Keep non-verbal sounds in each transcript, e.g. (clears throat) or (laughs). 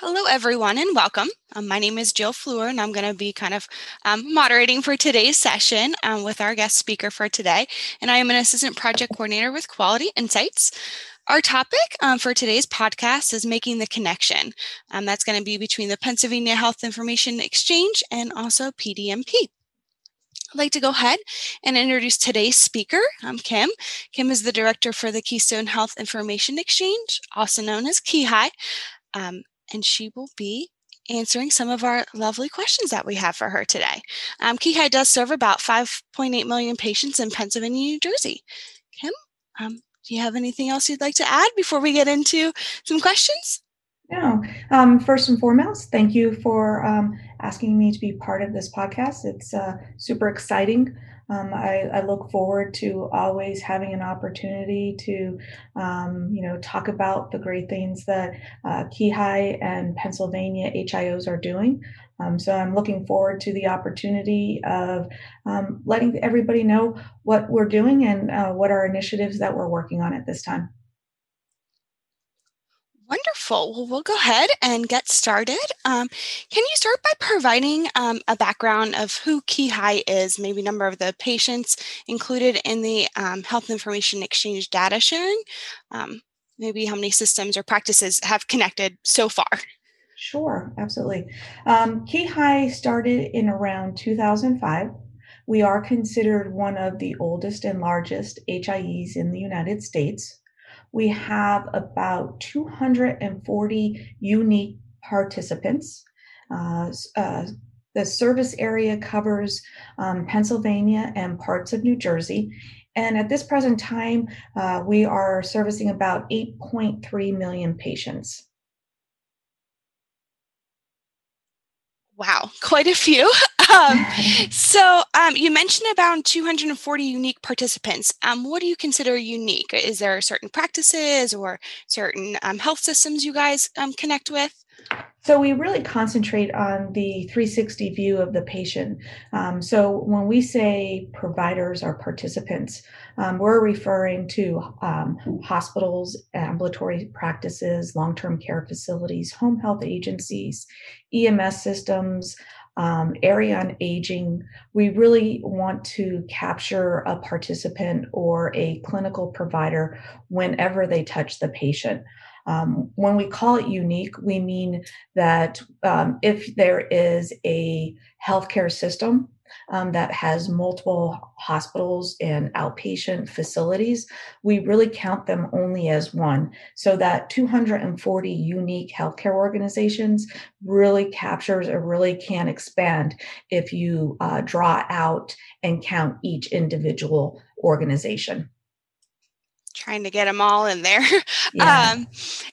Hello, everyone, and welcome. Um, my name is Jill Fellure, and I'm going to be kind of um, moderating for today's session um, with our guest speaker for today. And I am an assistant project coordinator with Quality Insights. Our topic um, for today's podcast is making the connection. Um, that's going to be between the Pennsylvania Health Information Exchange and also PDMP. I'd like to go ahead and introduce today's speaker. I'm Kim. Kim is the director for the Keystone Health Information Exchange, also known as KeyHIE. Um, and she will be answering some of our lovely questions that we have for her today. Um, KeyHIE does serve about 5.8 million patients in Pennsylvania, New Jersey. Kim, um, do you have anything else you'd like to add before we get into some questions? No. Um, first and foremost, thank you for um, asking me to be part of this podcast. It's uh, super exciting. Um, I, I, look forward to always having an opportunity to, um, you know, talk about the great things that uh, KeyHIE and Pennsylvania HIOs are doing. Um, so I'm looking forward to the opportunity of um, letting everybody know what we're doing and uh, what our initiatives that we're working on at this time. Wonderful. Well, we'll go ahead and get started. Um, can you start by providing um, a background of who KeyHIE is, maybe number of the patients included in the um, Health Information Exchange data sharing, um, maybe how many systems or practices have connected so far? Sure, absolutely. Um, KeyHi started in around 2005. We are considered one of the oldest and largest HIEs in the United States we have about 240 unique participants. Uh, uh, the service area covers um, Pennsylvania and parts of New Jersey. And at this present time, uh, we are servicing about 8.3 million patients. Wow, quite a few. (laughs) Um, so um, you mentioned about 240 unique participants. Um, what do you consider unique? Is there certain practices or certain um, health systems you guys um, connect with? So we really concentrate on the 360 view of the patient. Um, so when we say providers or participants, um, we're referring to um, hospitals, ambulatory practices, long-term care facilities, home health agencies, EMS systems, um, area on aging, we really want to capture a participant or a clinical provider whenever they touch the patient. Um, when we call it unique, we mean that um, if there is a healthcare system um, that has multiple hospitals and outpatient facilities, we really count them only as one. So that 240 unique healthcare organizations really captures or really can expand if you uh, draw out and count each individual organization trying to get them all in there. (laughs) Yeah. Um,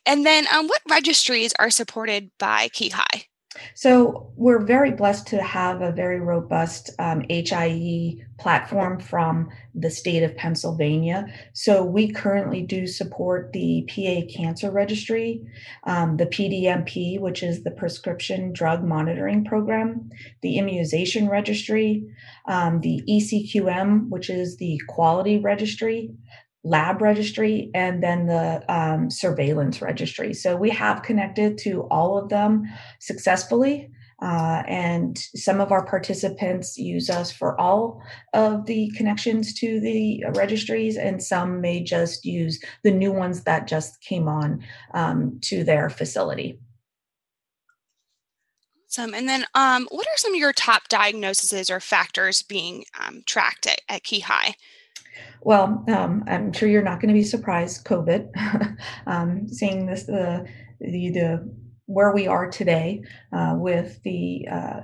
and then um, what registries are supported by KeyHIE? So we're very blessed to have a very robust um, HIE platform from the state of Pennsylvania. So we currently do support the PA Cancer Registry, um, the PDMP, which is the Prescription Drug Monitoring Program, the Immunization Registry, um, the ECQM, which is the Quality Registry, lab registry and then the um, surveillance registry. So we have connected to all of them successfully. Uh, and some of our participants use us for all of the connections to the registries, and some may just use the new ones that just came on um, to their facility. Awesome. And then, um, what are some of your top diagnoses or factors being um, tracked at, at KeyHIE? Well, um, I'm sure you're not going to be surprised. COVID, (laughs) um, seeing this the, the the where we are today uh, with the uh,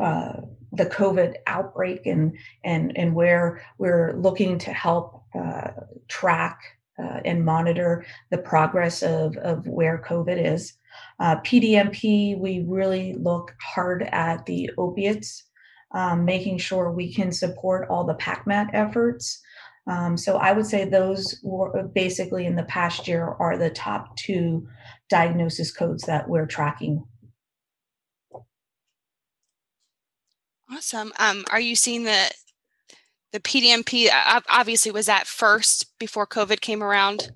uh, the COVID outbreak and and and where we're looking to help uh, track uh, and monitor the progress of of where COVID is. Uh, PDMP, we really look hard at the opiates, um, making sure we can support all the PACMAT efforts. Um, so I would say those were basically in the past year are the top two diagnosis codes that we're tracking. Awesome. Um, are you seeing the the PDMP? Obviously, was that first before COVID came around?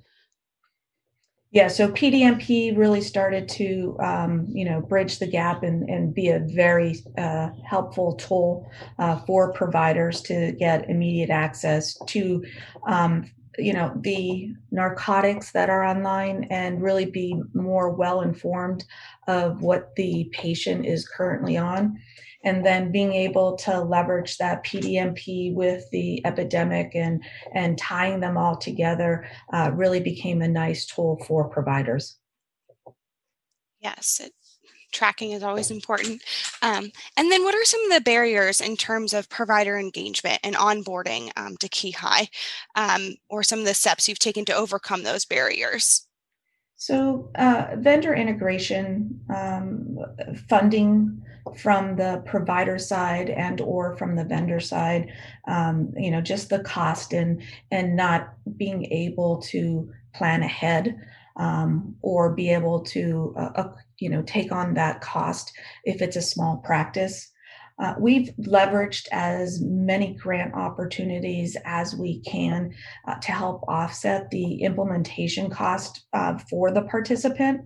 Yeah, so PDMP really started to, um, you know, bridge the gap and, and be a very uh, helpful tool uh, for providers to get immediate access to, um, you know, the narcotics that are online and really be more well informed of what the patient is currently on and then being able to leverage that PDMP with the epidemic and and tying them all together uh, really became a nice tool for providers. Yes, it, tracking is always important. Um, and then, what are some of the barriers in terms of provider engagement and onboarding um, to KeyHIE, um, or some of the steps you've taken to overcome those barriers? So, uh, vendor integration, um, funding from the provider side and or from the vendor side um, you know just the cost and and not being able to plan ahead um, or be able to uh, uh, you know take on that cost if it's a small practice uh, we've leveraged as many grant opportunities as we can uh, to help offset the implementation cost uh, for the participant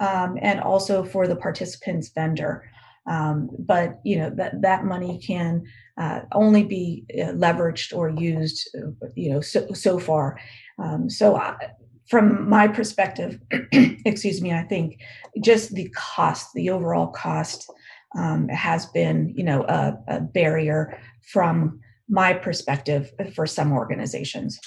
um, and also for the participant's vendor. Um, but you know that that money can uh, only be uh, leveraged or used, uh, you know, so so far. Um, so, I, from my perspective, (clears throat) excuse me, I think just the cost, the overall cost, um, has been, you know, a, a barrier from my perspective for some organizations.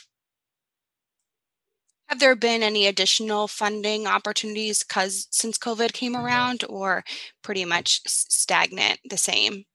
Have there been any additional funding opportunities cause since COVID came around or pretty much stagnant the same?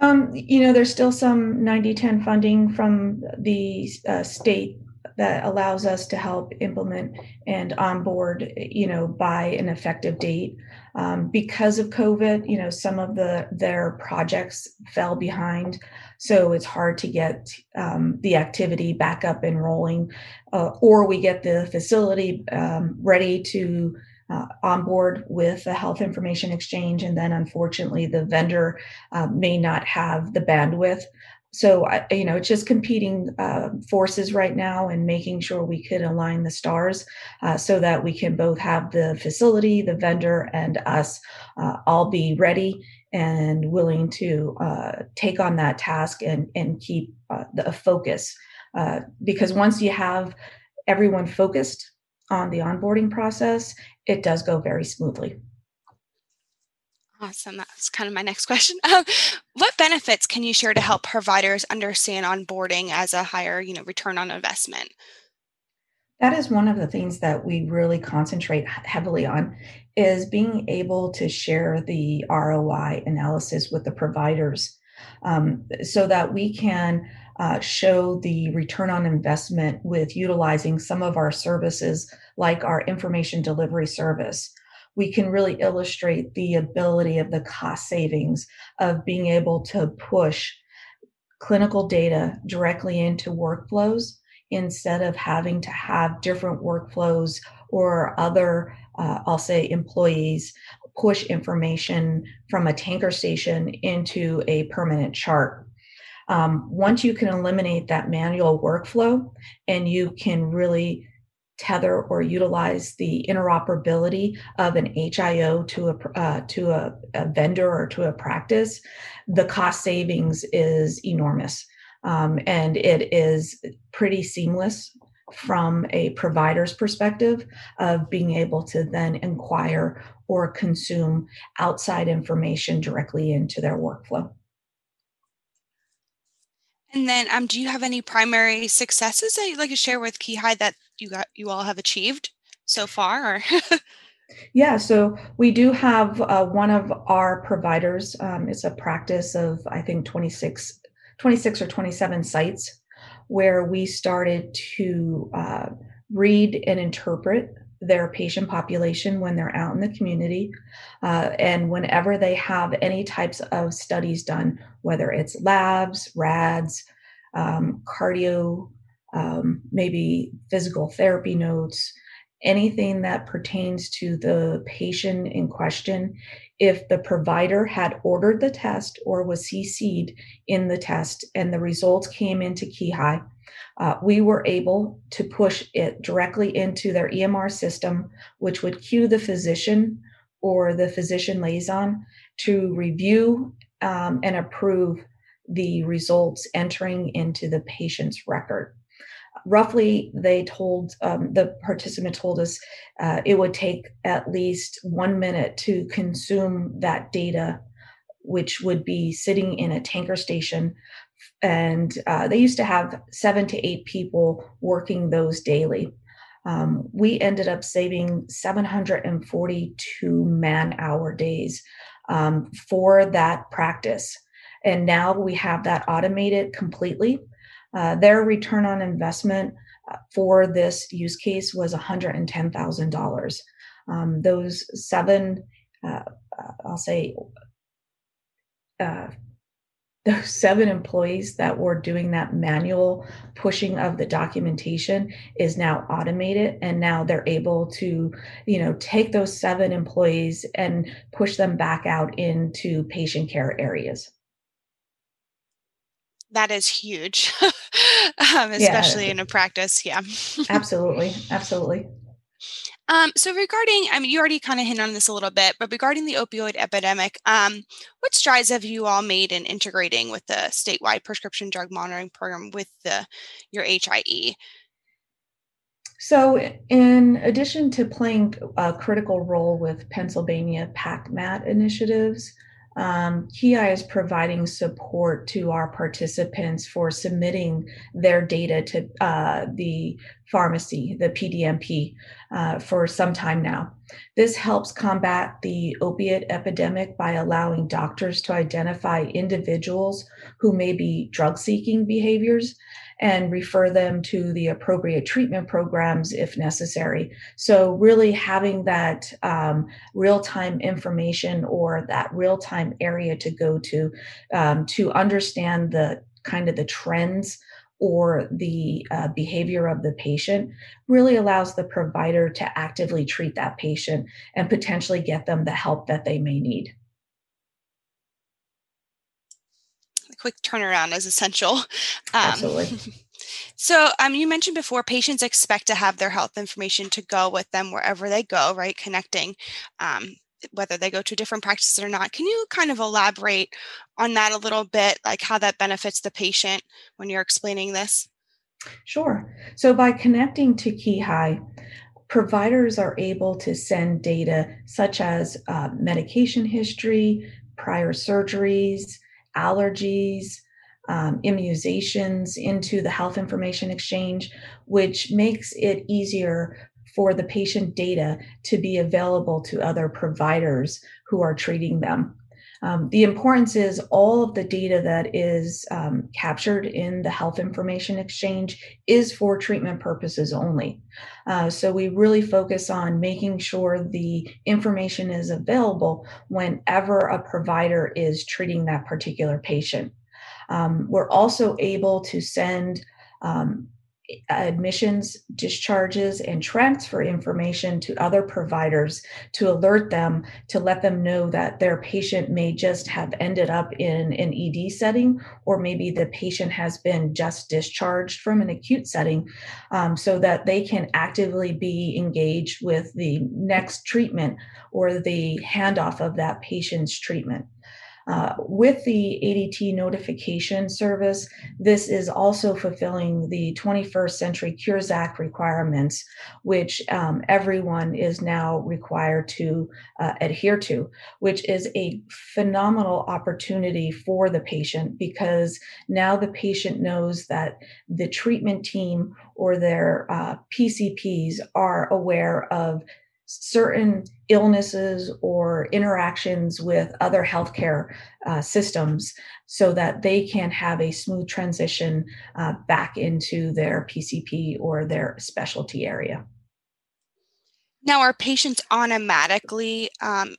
Um, you know, there's still some 90-10 funding from the uh, state that allows us to help implement and onboard, you know, by an effective date. Um, because of COVID, you know, some of the their projects fell behind, so it's hard to get um, the activity back up and rolling, uh, or we get the facility um, ready to uh, onboard with the health information exchange, and then unfortunately the vendor uh, may not have the bandwidth so you know it's just competing uh, forces right now and making sure we could align the stars uh, so that we can both have the facility the vendor and us uh, all be ready and willing to uh, take on that task and and keep uh, the focus uh, because once you have everyone focused on the onboarding process it does go very smoothly Awesome. That's kind of my next question. (laughs) Um, what benefits can you share to help providers understand onboarding as a higher, you know, return on investment? That is one of the things that we really concentrate heavily on is being able to share the ROI analysis with the providers um, so that we can uh, show the return on investment with utilizing some of our services like our information delivery service we can really illustrate the ability of the cost savings of being able to push clinical data directly into workflows instead of having to have different workflows or other, uh, I'll say, employees push information from a tanker station into a permanent chart. Um, once you can eliminate that manual workflow and you can really tether or utilize the interoperability of an HIO to a uh, to a, a, vendor or to a practice, the cost savings is enormous, um, and it is pretty seamless from a provider's perspective of being able to then inquire or consume outside information directly into their workflow. And then, um, do you have any primary successes that you'd like to share with KeyHIE that you got you all have achieved so far? (laughs) yeah, so we do have uh, one of our providers. Um, it's a practice of I think 26, 26 or 27 sites where we started to uh, read and interpret their patient population when they're out in the community. Uh, and whenever they have any types of studies done, whether it's labs, RADs, um, cardio, um, maybe physical therapy notes, anything that pertains to the patient in question. If the provider had ordered the test or was CC'd in the test and the results came into KeyHIE, Uh, we were able to push it directly into their EMR system, which would cue the physician or the physician liaison to review um, and approve the results entering into the patient's record. Roughly, they told um, the participant told us uh, it would take at least one minute to consume that data, which would be sitting in a tanker station. And uh, they used to have seven to eight people working those daily. Um, we ended up saving 742 man hour days um, for that practice. And now we have that automated completely. Uh, their return on investment uh, for this use case was $110,000. Um, those seven, uh, uh, I'll say, uh, those seven employees that were doing that manual pushing of the documentation is now automated and now they're able to you know take those seven employees and push them back out into patient care areas that is huge (laughs) um, especially yeah. in a practice yeah (laughs) absolutely absolutely um, so regarding, I mean, you already kind of hinted on this a little bit, but regarding the opioid epidemic, um, what strides have you all made in integrating with the statewide prescription drug monitoring program with the your HIE? So, in addition to playing a critical role with Pennsylvania PACMAT initiatives, um, KeyHIE is providing support to our participants for submitting their data to uh, the pharmacy, the PDMP, uh, for some time now. This helps combat the opiate epidemic by allowing doctors to identify individuals who may be drug seeking behaviors and refer them to the appropriate treatment programs if necessary. So, really having that um, real time information or that real time area to go to um, to understand the kind of the trends or the uh, behavior of the patient really allows the provider to actively treat that patient and potentially get them the help that they may need. Quick turnaround is essential. (laughs) Um, Absolutely. (laughs) So, um, you mentioned before, patients expect to have their health information to go with them wherever they go, right? Connecting, um, whether they go to different practices or not. Can you kind of elaborate on that a little bit, like how that benefits the patient when you're explaining this? Sure. So, by connecting to KeyHIE, providers are able to send data such as uh, medication history, prior surgeries, allergies, um, immunizations into the health information exchange, which makes it easier for the patient data to be available to other providers who are treating them. Um, the importance is all of the data that is um, captured in the health information exchange is for treatment purposes only. Uh, so we really focus on making sure the information is available whenever a provider is treating that particular patient. Um, we're also able to send um, admissions, discharges, and transfer information to other providers to alert them to let them know that their patient may just have ended up in an ED setting, or maybe the patient has been just discharged from an acute setting, um, so that they can actively be engaged with the next treatment or the handoff of that patient's treatment. Uh, with the ADT notification service, this is also fulfilling the 21st Century Cures Act requirements, which um, everyone is now required to uh, adhere to, which is a phenomenal opportunity for the patient because now the patient knows that the treatment team or their uh, PCPs are aware of certain illnesses or interactions with other healthcare uh, systems so that they can have a smooth transition uh, back into their PCP or their specialty area. Now, are patients automatically um,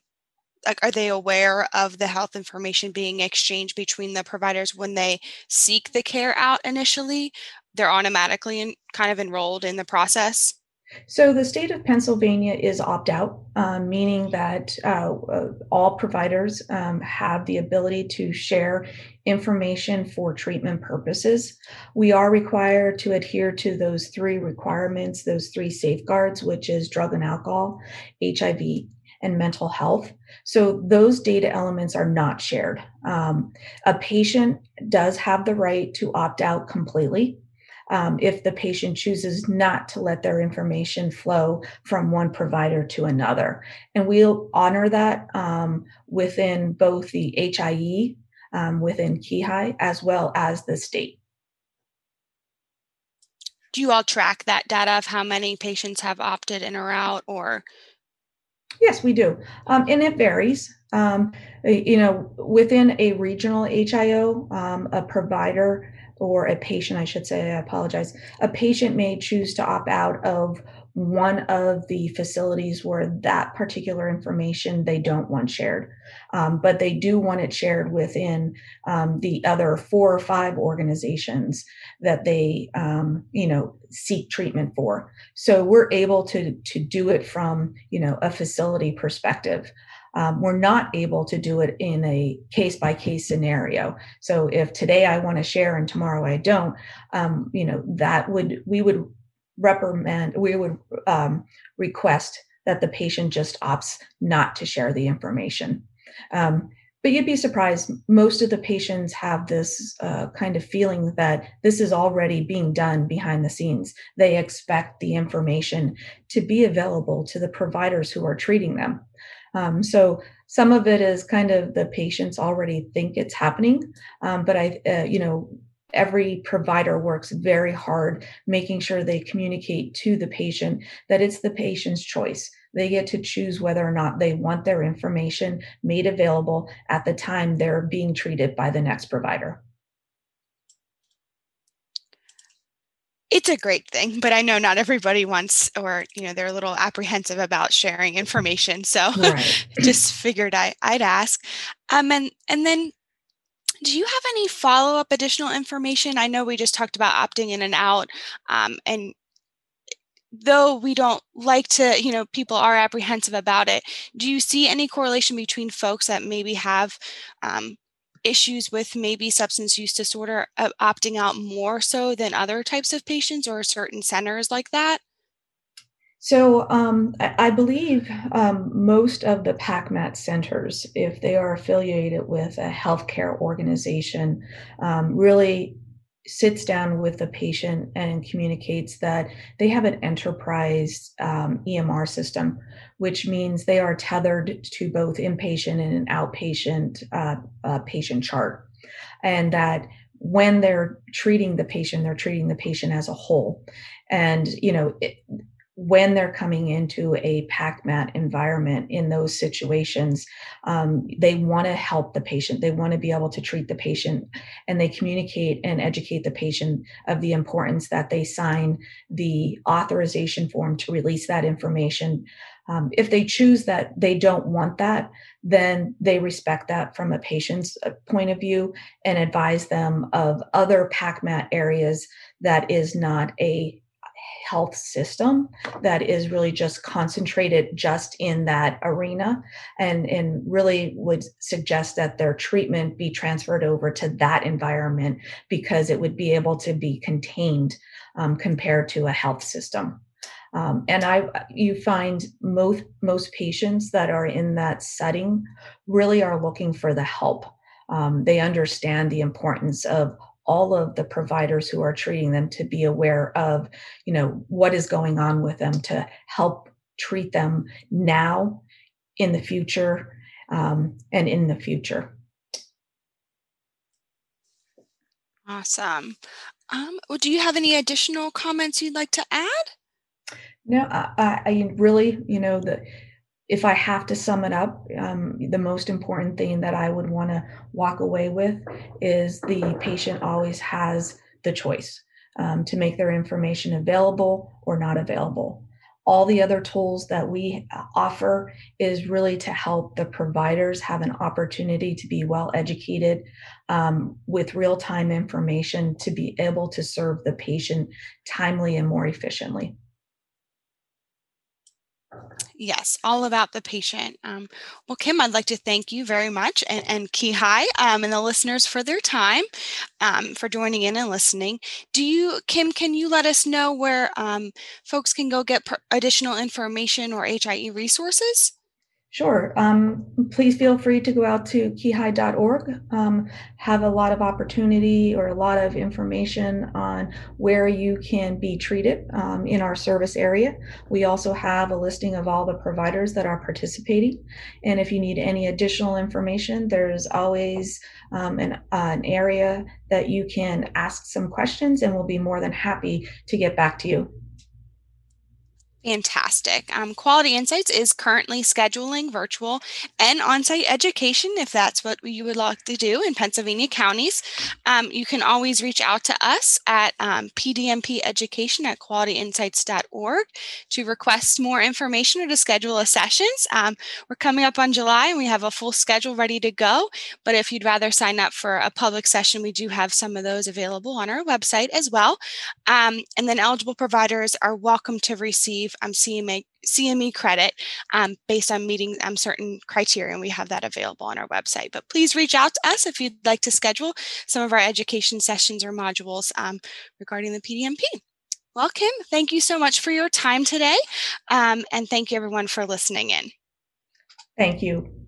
like are they aware of the health information being exchanged between the providers when they seek the care out initially they're automatically in, kind of enrolled in the process So the state of Pennsylvania is opt out, um, meaning that uh, all providers um, have the ability to share information for treatment purposes. We are required to adhere to those three requirements, those three safeguards, which is drug and alcohol, HIV, and mental health. So those data elements are not shared. Um, a patient does have the right to opt out completely um, if the patient chooses not to let their information flow from one provider to another. And we'll honor that um, within both the HIE, um, within KeyHIE, as well as the state. Do you all track that data of how many patients have opted in or out or? Yes, we do. Um, and it varies. Um, you know, within a regional HIO, um, a provider or a patient, I should say, I apologize, a patient may choose to opt out of one of the facilities where that particular information they don't want shared. Um, but they do want it shared within um, the other four or five organizations that they, um, you know, seek treatment for. So we're able to to do it from, you know, a facility perspective um, we're not able to do it in a case by case scenario. So if today I want to share and tomorrow I don't, um, you know, that would we would reprimand, we would um, request that the patient just opts not to share the information. Um, but you'd be surprised, most of the patients have this uh, kind of feeling that this is already being done behind the scenes. They expect the information to be available to the providers who are treating them. Um, so some of it is kind of the patients already think it's happening, um, but I, uh, you know, every provider works very hard making sure they communicate to the patient that it's the patient's choice. They get to choose whether or not they want their information made available at the time they're being treated by the next provider. It's a great thing, but I know not everybody wants, or you know, they're a little apprehensive about sharing information. So, right. (laughs) just figured I, I'd ask. Um, and and then, do you have any follow up additional information? I know we just talked about opting in and out, um, and though we don't like to, you know, people are apprehensive about it. Do you see any correlation between folks that maybe have um, issues with maybe substance use disorder uh, opting out more so than other types of patients or certain centers like that? So um, I, believe um, most of the PACMAT centers, if they are affiliated with a healthcare organization, um, really sits down with the patient and communicates that they have an enterprise um, EMR system, which means they are tethered to both inpatient and an outpatient uh, uh, patient chart. And that when they're treating the patient, they're treating the patient as a whole. And, you know, it, when they're coming into a PACMAT environment in those situations, um, they want to help the patient. They want to be able to treat the patient, and they communicate and educate the patient of the importance that they sign the authorization form to release that information. Um, if they choose that they don't want that, then they respect that from a patient's uh, point of view and advise them of other PACMAT areas that is not a health system that is really just concentrated just in that arena and, and really would suggest that their treatment be transferred over to that environment because it would be able to be contained um, compared to a health system. Um, and I, you find most most patients that are in that setting really are looking for the help. Um, they understand the importance of all of the providers who are treating them to be aware of you know what is going on with them to help treat them now in the future um, and in the future. Awesome. Um, well, do you have any additional comments you'd like to add? No i, I really you know the if I have to sum it up, um, the most important thing that I would want to walk away with is the patient always has the choice um, to make their information available or not available. All the other tools that we uh, offer is really to help the providers have an opportunity to be well educated um, with real time information to be able to serve the patient timely and more efficiently. Yes, all about the patient. Um, well, Kim, I'd like to thank you very much and, and High um, and the listeners for their time, um, for joining in and listening. Do you, Kim, can you let us know where um, folks can go get per- additional information or HIE resources? Sure. Um, please feel free to go out to keyhie.org. Um, have a lot of opportunity or a lot of information on where you can be treated um, in our service area. We also have a listing of all the providers that are participating. And if you need any additional information, there's always um, an, uh, an area that you can ask some questions, and we'll be more than happy to get back to you. Fantastic. Um, Quality Insights is currently scheduling virtual and on site education if that's what you would like to do in Pennsylvania counties. Um, you can always reach out to us at um, pdmpeducation at qualityinsights.org to request more information or to schedule a sessions. Um, we're coming up on July and we have a full schedule ready to go. But if you'd rather sign up for a public session, we do have some of those available on our website as well. Um, and then eligible providers are welcome to receive receive um, CMA, CME credit um, based on meeting um, certain criteria, and we have that available on our website. But please reach out to us if you'd like to schedule some of our education sessions or modules um, regarding the PDMP. Well, Kim, thank you so much for your time today, um, and thank you everyone for listening in. Thank you.